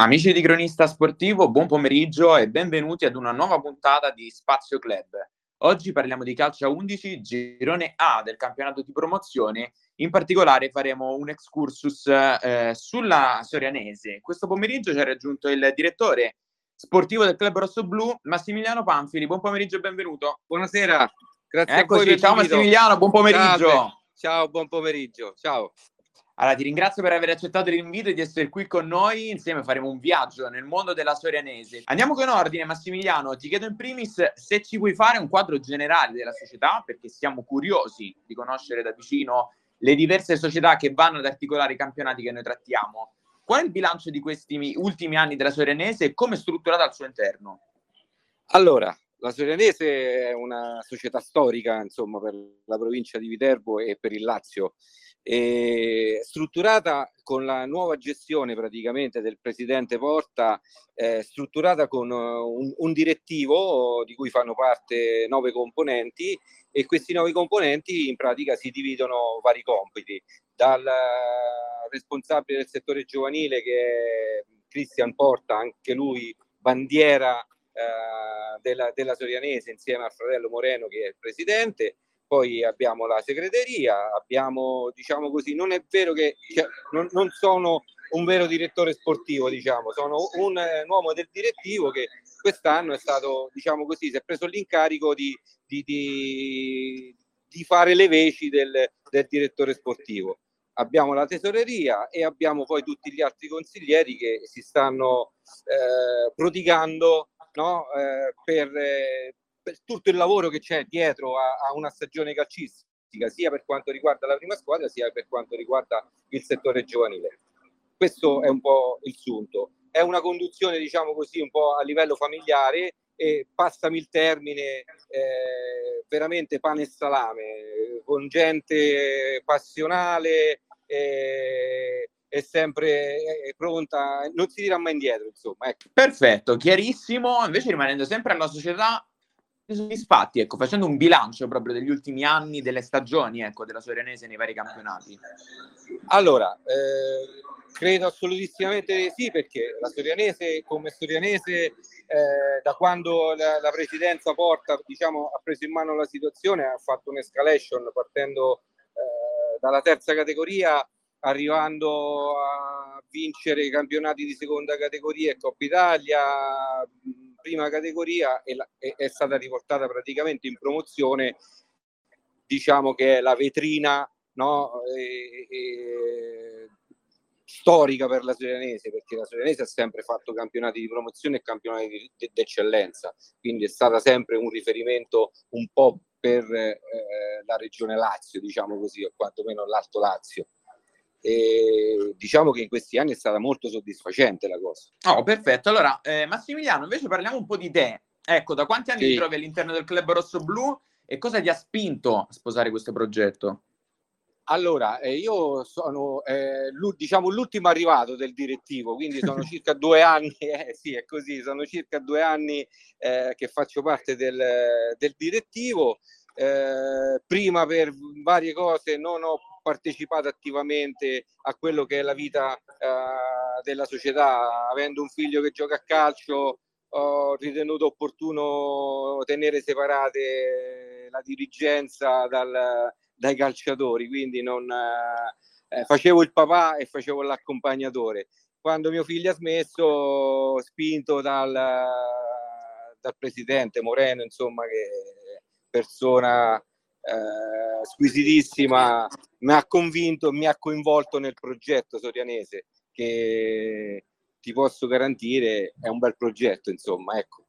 Amici di Cronista Sportivo, buon pomeriggio e benvenuti ad una nuova puntata di Spazio Club. Oggi parliamo di calcio a 11, girone A del campionato di promozione. In particolare faremo un excursus eh, sulla Sorianese. Questo pomeriggio ci ha raggiunto il direttore sportivo del club rossoblu, Massimiliano Panfili. Buon pomeriggio e benvenuto. Buonasera, grazie Eccoci, a voi. ciao Massimiliano, buon pomeriggio. Ciao, ciao, buon pomeriggio. Ciao. Allora, ti ringrazio per aver accettato l'invito e di essere qui con noi. Insieme faremo un viaggio nel mondo della Sorianese. Andiamo con ordine, Massimiliano. Ti chiedo in primis se ci puoi fare un quadro generale della società, perché siamo curiosi di conoscere da vicino le diverse società che vanno ad articolare i campionati che noi trattiamo. Qual è il bilancio di questi ultimi anni della Sorianese e come è strutturata al suo interno? Allora, la Sorianese è una società storica, insomma, per la provincia di Viterbo e per il Lazio eh, strutturata con la nuova gestione praticamente del presidente Porta, eh, strutturata con uh, un, un, direttivo di cui fanno parte nove componenti e questi nove componenti in pratica si dividono vari compiti, dal uh, responsabile del settore giovanile che è Cristian Porta, anche lui bandiera uh, della, della Sorianese insieme al fratello Moreno che è il presidente, poi abbiamo la segreteria, abbiamo, diciamo così, non è vero che cioè, non, non, sono un vero direttore sportivo, diciamo, sono un, un uomo del direttivo che quest'anno è stato, diciamo così, si è preso l'incarico di, di, di, di fare le veci del, del direttore sportivo. Abbiamo la tesoreria e abbiamo poi tutti gli altri consiglieri che si stanno eh, prodigando no, eh, per, eh, per tutto il lavoro che c'è dietro a, a una stagione calcistica, sia per quanto riguarda la prima squadra, sia per quanto riguarda il settore giovanile. Questo è un po' il sunto. È una conduzione, diciamo così, un po' a livello familiare e passami il termine, eh, veramente pane e salame, con gente passionale eh, e sempre pronta, non si dirà mai indietro, insomma. Ecco. Perfetto, chiarissimo. Invece rimanendo sempre alla società, soddisfatti, ecco, facendo un bilancio proprio degli ultimi anni, delle stagioni, ecco, della Sorianese nei vari campionati? Allora, eh, credo assolutissimamente sì, perché la Sorianese, come Sorianese, eh, da quando la, la, presidenza porta, diciamo, ha preso in mano la situazione, ha fatto un'escalation partendo eh, dalla terza categoria, arrivando a vincere i campionati di seconda categoria e Coppa Italia, prima categoria e la, è, è, stata riportata praticamente in promozione, diciamo che è la vetrina no, e, e, storica per la Serenese, perché la Serenese ha sempre fatto campionati di promozione e campionati di, di, d'eccellenza, quindi è stata sempre un riferimento un po' per eh, la regione Lazio, diciamo così, o quantomeno l'Alto Lazio e diciamo che in questi anni è stata molto soddisfacente la cosa. Oh, perfetto. Allora, eh, Massimiliano, invece parliamo un po' di te. Ecco, da quanti anni sì. ti trovi all'interno del club rosso-blu e cosa ti ha spinto a sposare questo progetto? Allora, eh, io sono eh, diciamo l'ultimo arrivato del direttivo, quindi sono circa due anni, eh, sì è così, sono circa due anni eh, che faccio parte del, del direttivo. Eh, prima per varie cose non ho partecipato attivamente a quello che è la vita eh, della società, avendo un figlio che gioca a calcio ho ritenuto opportuno tenere separate la dirigenza dal, dai calciatori, quindi non, eh, facevo il papà e facevo l'accompagnatore. Quando mio figlio ha smesso, spinto dal, dal presidente Moreno, insomma, che persona eh, squisitissima, mi ha convinto, mi ha coinvolto nel progetto sorianese che ti posso garantire è un bel progetto, insomma, ecco.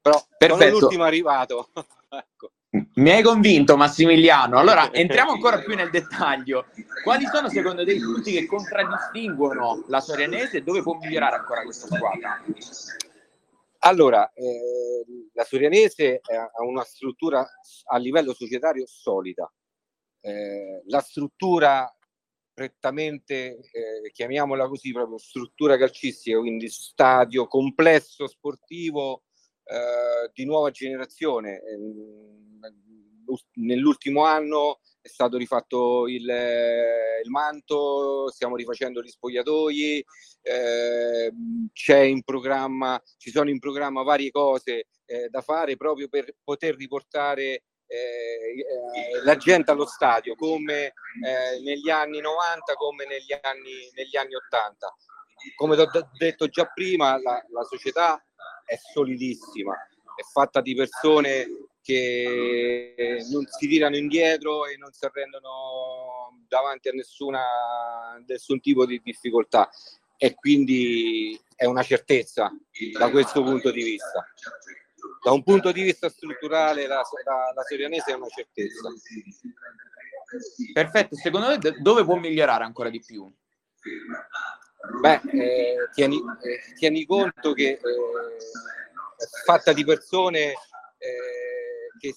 Però Perfetto. sono l'ultimo arrivato. ecco. Mi hai convinto Massimiliano. Allora entriamo ancora più nel dettaglio. Quali sono secondo te i punti che contraddistinguono la Sorianese e dove può migliorare ancora questa squadra? Allora, eh, la Sorianese ha una struttura a livello societario solida. Eh, la struttura prettamente, eh, chiamiamola così, proprio struttura calcistica, quindi stadio complesso sportivo eh, di nuova generazione. Ehm, nell'ultimo anno è stato rifatto il, eh, il manto, stiamo rifacendo gli spogliatoi, eh, c'è in programma, ci sono in programma varie cose eh, da fare proprio per poter riportare eh, eh, la gente allo stadio come eh, negli anni 90 come negli anni, negli anni 80 come ho detto già prima la, la società è solidissima è fatta di persone che non si tirano indietro e non si arrendono davanti a nessuna, nessun tipo di difficoltà e quindi è una certezza da questo punto di vista. Da un punto di vista strutturale la, la, la Sorianese è una certezza. Perfetto, secondo me dove può migliorare ancora di più? Beh, eh, tieni, eh, tieni, conto che eh, è fatta di persone eh, che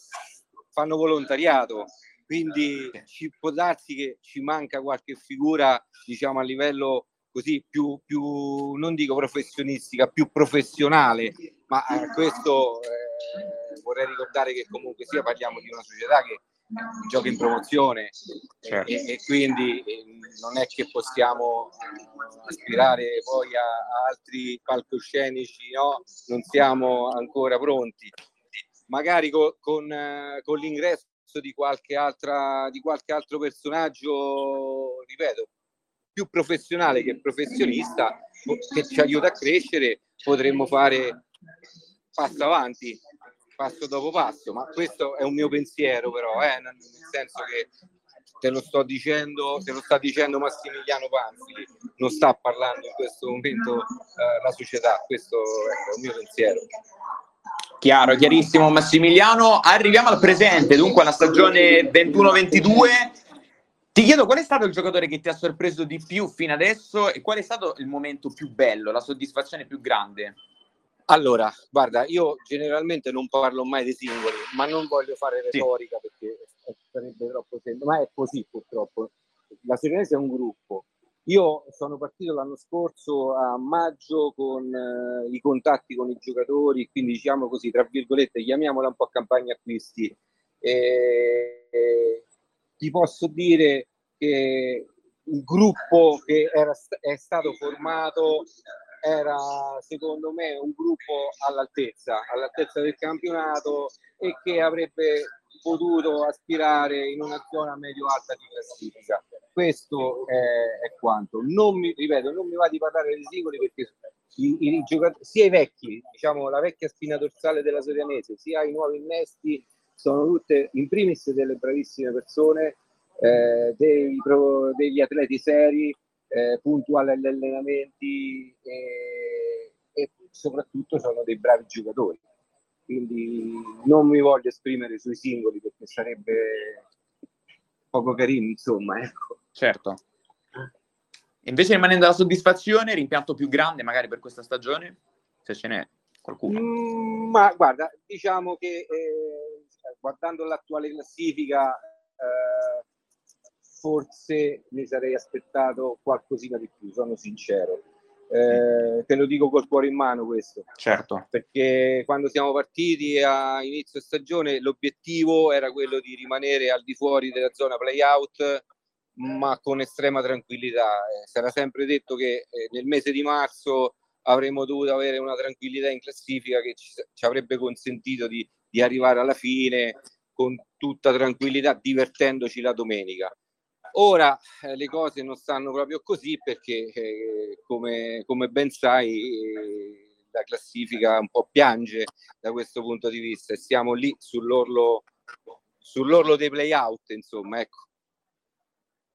fanno volontariato, quindi ci può darsi che ci manca qualche figura, diciamo a livello così più, più non dico professionistica, più professionale, ma eh, questo eh, vorrei ricordare che comunque sia parliamo di una società che gioca in promozione certo. e, e, quindi eh, non è che possiamo aspirare poi a, a, altri palcoscenici, no? Non siamo ancora pronti. Magari co, con, uh, con l'ingresso di qualche, altra, di qualche altro personaggio, ripeto, più professionale che professionista, che ci aiuta a crescere, potremmo fare passo avanti passo dopo passo, ma questo è un mio pensiero però, eh, nel senso che te lo sto dicendo, te lo sta dicendo Massimiliano Panfili, non sta parlando in questo momento eh, la società, questo è un mio pensiero. Chiaro, chiarissimo Massimiliano. Arriviamo al presente, dunque alla stagione 21-22. Ti chiedo qual è stato il giocatore che ti ha sorpreso di più fino adesso e qual è stato il momento più bello, la soddisfazione più grande? Allora, guarda, io generalmente non parlo mai dei singoli, ma non voglio fare retorica sì. perché sarebbe troppo semplice, ma è così purtroppo. La Serenese è un gruppo. Io sono partito l'anno scorso a maggio con eh, i contatti con i giocatori, quindi diciamo così, tra virgolette, chiamiamola un po' campagna acquisti. E, e, ti posso dire che il gruppo che era, è stato formato era secondo me un gruppo all'altezza, all'altezza del campionato e che avrebbe potuto aspirare in una zona medio-alta di classifica. Questo è, è, quanto. Non mi, ripeto, non mi va di parlare dei singoli perché i, i sia i vecchi, diciamo la vecchia spina dorsale della Sorianese, sia i nuovi innesti sono tutte in primis delle bravissime persone, eh, dei, degli atleti seri, eh, puntuali agli allenamenti e, e, soprattutto sono dei bravi giocatori. Quindi non mi voglio esprimere sui singoli perché sarebbe poco carino, insomma. Ecco. Certo. Invece rimanendo alla soddisfazione, rimpianto più grande magari per questa stagione, se ce n'è qualcuno. Mm, ma guarda, diciamo che eh, guardando l'attuale classifica eh, forse mi sarei aspettato qualcosina di più, sono sincero. Eh, te lo dico col cuore in mano questo. Certo. Perché quando siamo partiti a inizio stagione l'obiettivo era quello di rimanere al di fuori della zona playout, ma con estrema tranquillità. Eh, si era sempre detto che eh, nel mese di marzo avremmo dovuto avere una tranquillità in classifica che ci, ci avrebbe consentito di, di arrivare alla fine con tutta tranquillità, divertendoci la domenica. Ora eh, le cose non stanno proprio così perché, eh, come, come, ben sai, eh, la classifica un po' piange da questo punto di vista e siamo lì sull'orlo, sull'orlo dei play-out, insomma, ecco.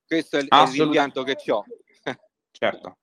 Questo è, il, è rimpianto che ho. certo.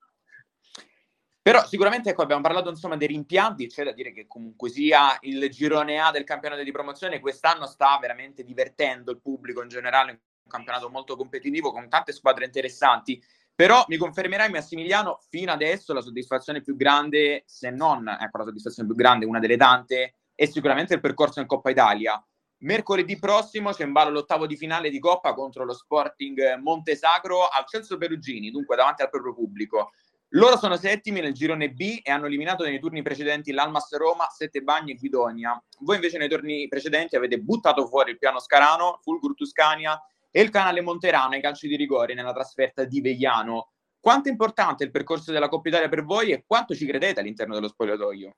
Però sicuramente ecco, abbiamo parlato insomma dei rimpianti, c'è da dire che comunque sia il girone A del campionato di promozione quest'anno sta veramente divertendo il pubblico in generale un campionato molto competitivo con tante squadre interessanti. Però mi confermerai, Massimiliano, fino adesso la soddisfazione più grande, se non ecco, la soddisfazione più grande, una delle tante, è sicuramente il percorso in Coppa Italia. Mercoledì prossimo c'è in ballo l'ottavo di finale di Coppa contro lo Sporting Montesagro al Celso Perugini, dunque davanti al proprio pubblico. Loro sono settimi nel girone B e hanno eliminato nei turni precedenti l'Almas Roma, Sette Bagni e Guidonia. Voi invece nei turni precedenti avete buttato fuori il piano Scarano, Fulgur Tuscania e il canale Monterano ai calci di rigore nella trasferta di Vegliano. Quanto è importante il percorso della Coppa Italia per voi e quanto ci credete all'interno dello spogliatoio?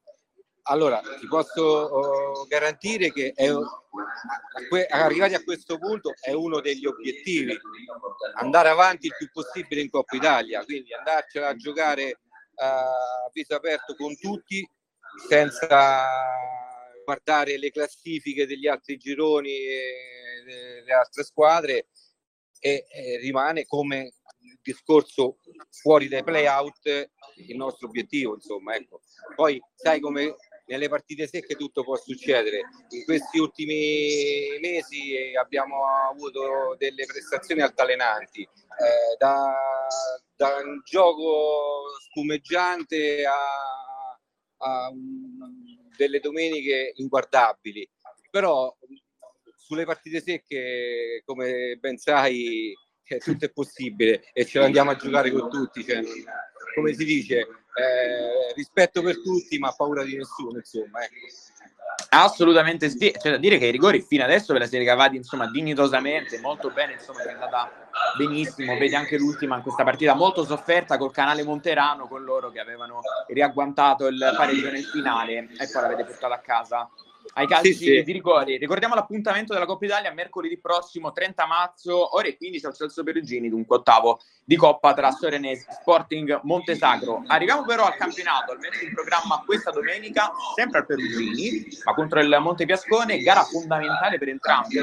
Allora, ti posso oh, garantire che è, arrivati a questo punto è uno degli obiettivi, andare avanti il più possibile in Coppa Italia, quindi andarcela a giocare a viso aperto con tutti senza guardare le classifiche degli altri gironi e delle altre squadre e, rimane come discorso fuori dai play-out il nostro obiettivo, insomma, ecco. Poi sai come nelle partite secche tutto può succedere. In questi ultimi mesi abbiamo avuto delle prestazioni altalenanti, eh, da, da, un gioco spumeggiante a, a delle domeniche inguardabili. Però sulle partite secche, come ben sai, eh, tutto è possibile e ce l'andiamo a giocare con tutti. Cioè, come si dice, eh, rispetto per tutti, ma paura di nessuno, insomma. Ecco. Assolutamente sì, c'è da dire che i rigori fino adesso ve la siete cavati insomma dignitosamente, molto bene, insomma è andata benissimo, vedi anche l'ultima in questa partita molto sofferta col canale Monterano con loro che avevano riagguantato il pareggio nel finale e poi l'avete portato a casa ai calci sì, sì. di rigori. Ricordiamo l'appuntamento della Coppa Italia mercoledì prossimo, 30 marzo, ore 15 al Celso Perugini, dunque ottavo di Coppa tra Sorenese Sporting Montesagro. Arriviamo però al campionato, almeno in programma questa domenica, sempre al Perugini, ma contro il Montepiascone, gara fondamentale per entrambi,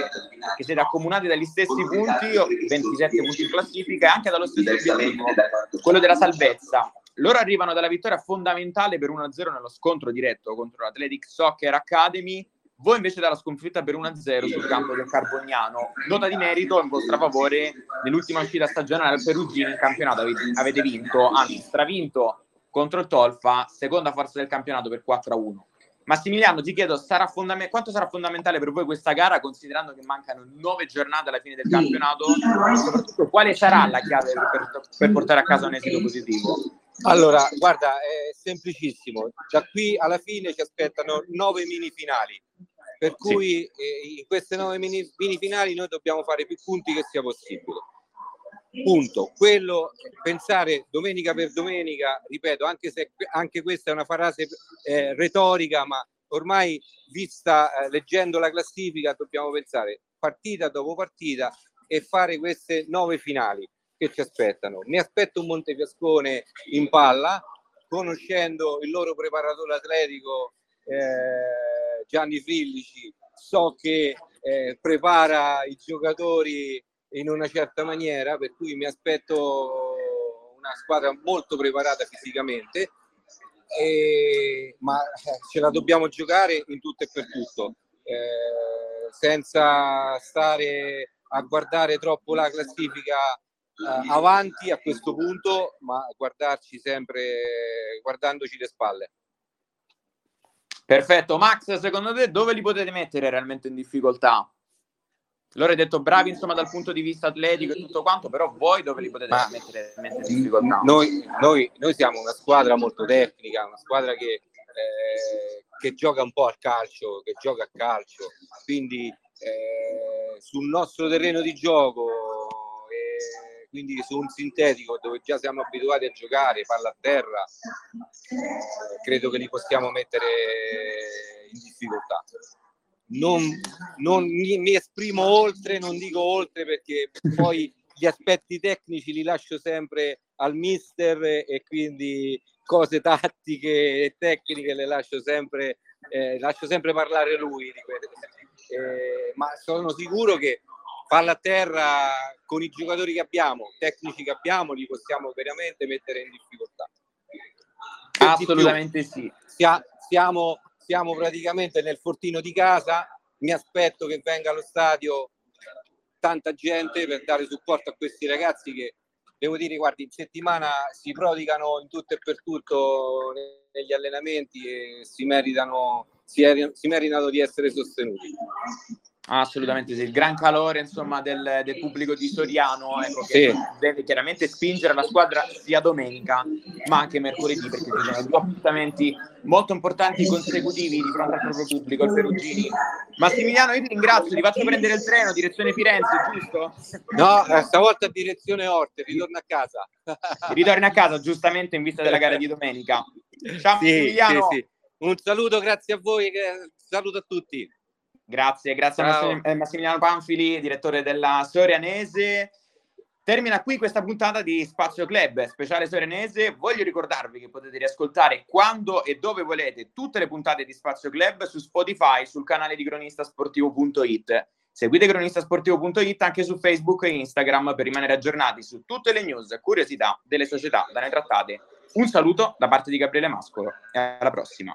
che siete accomunati dagli stessi punti, 27 punti in classifica e anche dallo stesso obiettivo, quello della salvezza. Loro arrivano dalla vittoria fondamentale per 1-0 nello scontro diretto contro l'Athletic Soccer Academy. Voi invece dalla sconfitta per 1-0 sul campo del Carbognano. Nota di merito in vostra favore nell'ultima uscita stagionale al Perugino in campionato avete vinto, anzi stravinto contro il Tolfa, seconda forza del campionato per 4-1. Massimiliano, ti chiedo sarà fondament- quanto sarà fondamentale per voi questa gara, considerando che mancano nove giornate alla fine del campionato, e soprattutto quale sarà la chiave per, per portare a casa un esito positivo? Allora, guarda, è semplicissimo. Da qui alla fine ci aspettano nove mini finali. Per cui sì. eh, in queste nove mini, mini finali noi dobbiamo fare più punti che sia possibile. Punto. Quello, pensare domenica per domenica, ripeto, anche se anche questa è una frase eh, retorica, ma ormai vista, eh, leggendo la classifica, dobbiamo pensare partita dopo partita e fare queste nove finali che ci aspettano. Mi aspetto un Montefiascone in palla, conoscendo il loro preparatore atletico eh, Gianni Frillici, so che eh, prepara i giocatori in una certa maniera, per cui mi aspetto una squadra molto preparata fisicamente, e, ma eh, ce la dobbiamo giocare in tutto e per tutto, eh, senza stare a guardare troppo la classifica eh, avanti a questo punto, ma guardarci sempre, guardandoci le spalle. Perfetto, Max, secondo te dove li potete mettere realmente in difficoltà? Loro hai detto bravi insomma dal punto di vista atletico e tutto quanto, però voi dove li potete Ma mettere, mettere in difficoltà? Noi, noi, noi, siamo una squadra molto tecnica, una squadra che, eh, che gioca un po' al calcio, che gioca a calcio, quindi eh, sul nostro terreno di gioco eh, quindi su un sintetico dove già siamo abituati a giocare, palla a terra, credo che li possiamo mettere in difficoltà. Non, non mi, mi, esprimo oltre, non dico oltre perché poi gli aspetti tecnici li lascio sempre al mister e quindi cose tattiche e tecniche le lascio sempre, eh, lascio sempre parlare lui. Eh, ma sono sicuro che palla a terra con i giocatori che abbiamo, tecnici che abbiamo, li possiamo veramente mettere in difficoltà. Assolutamente sì. Siamo, siamo praticamente nel fortino di casa, mi aspetto che venga allo stadio tanta gente per dare supporto a questi ragazzi che devo dire, guardi, in settimana si prodigano in tutto e per tutto negli allenamenti e si meritano, si, er, si meritano di essere sostenuti. Assolutamente sì, il gran calore insomma, del, del pubblico di Soriano ecco, che sì. deve chiaramente spingere la squadra sia domenica ma anche mercoledì perché ci sono due appuntamenti molto importanti consecutivi di fronte al proprio pubblico, il Perugini. Massimiliano, io ti ringrazio, ti faccio prendere il treno, direzione Firenze, giusto? No, eh, stavolta direzione Orte, ritorno a casa. Ritorni a casa, giustamente, in vista della gara di domenica. Ciao sì, Massimiliano. Sì, sì. Un saluto, grazie a voi, saluto a tutti. Grazie, grazie Ciao. a Massimiliano Panfili, direttore della Sorianese. Termina qui questa puntata di Spazio Club, speciale Sorenese. Voglio ricordarvi che potete riascoltare quando e dove volete tutte le puntate di Spazio Club su Spotify, sul canale di cronistasportivo.it. Seguite cronistasportivo.it anche su Facebook e Instagram per rimanere aggiornati su tutte le news e curiosità delle società da noi trattate. Un saluto da parte di Gabriele Mascolo e alla prossima.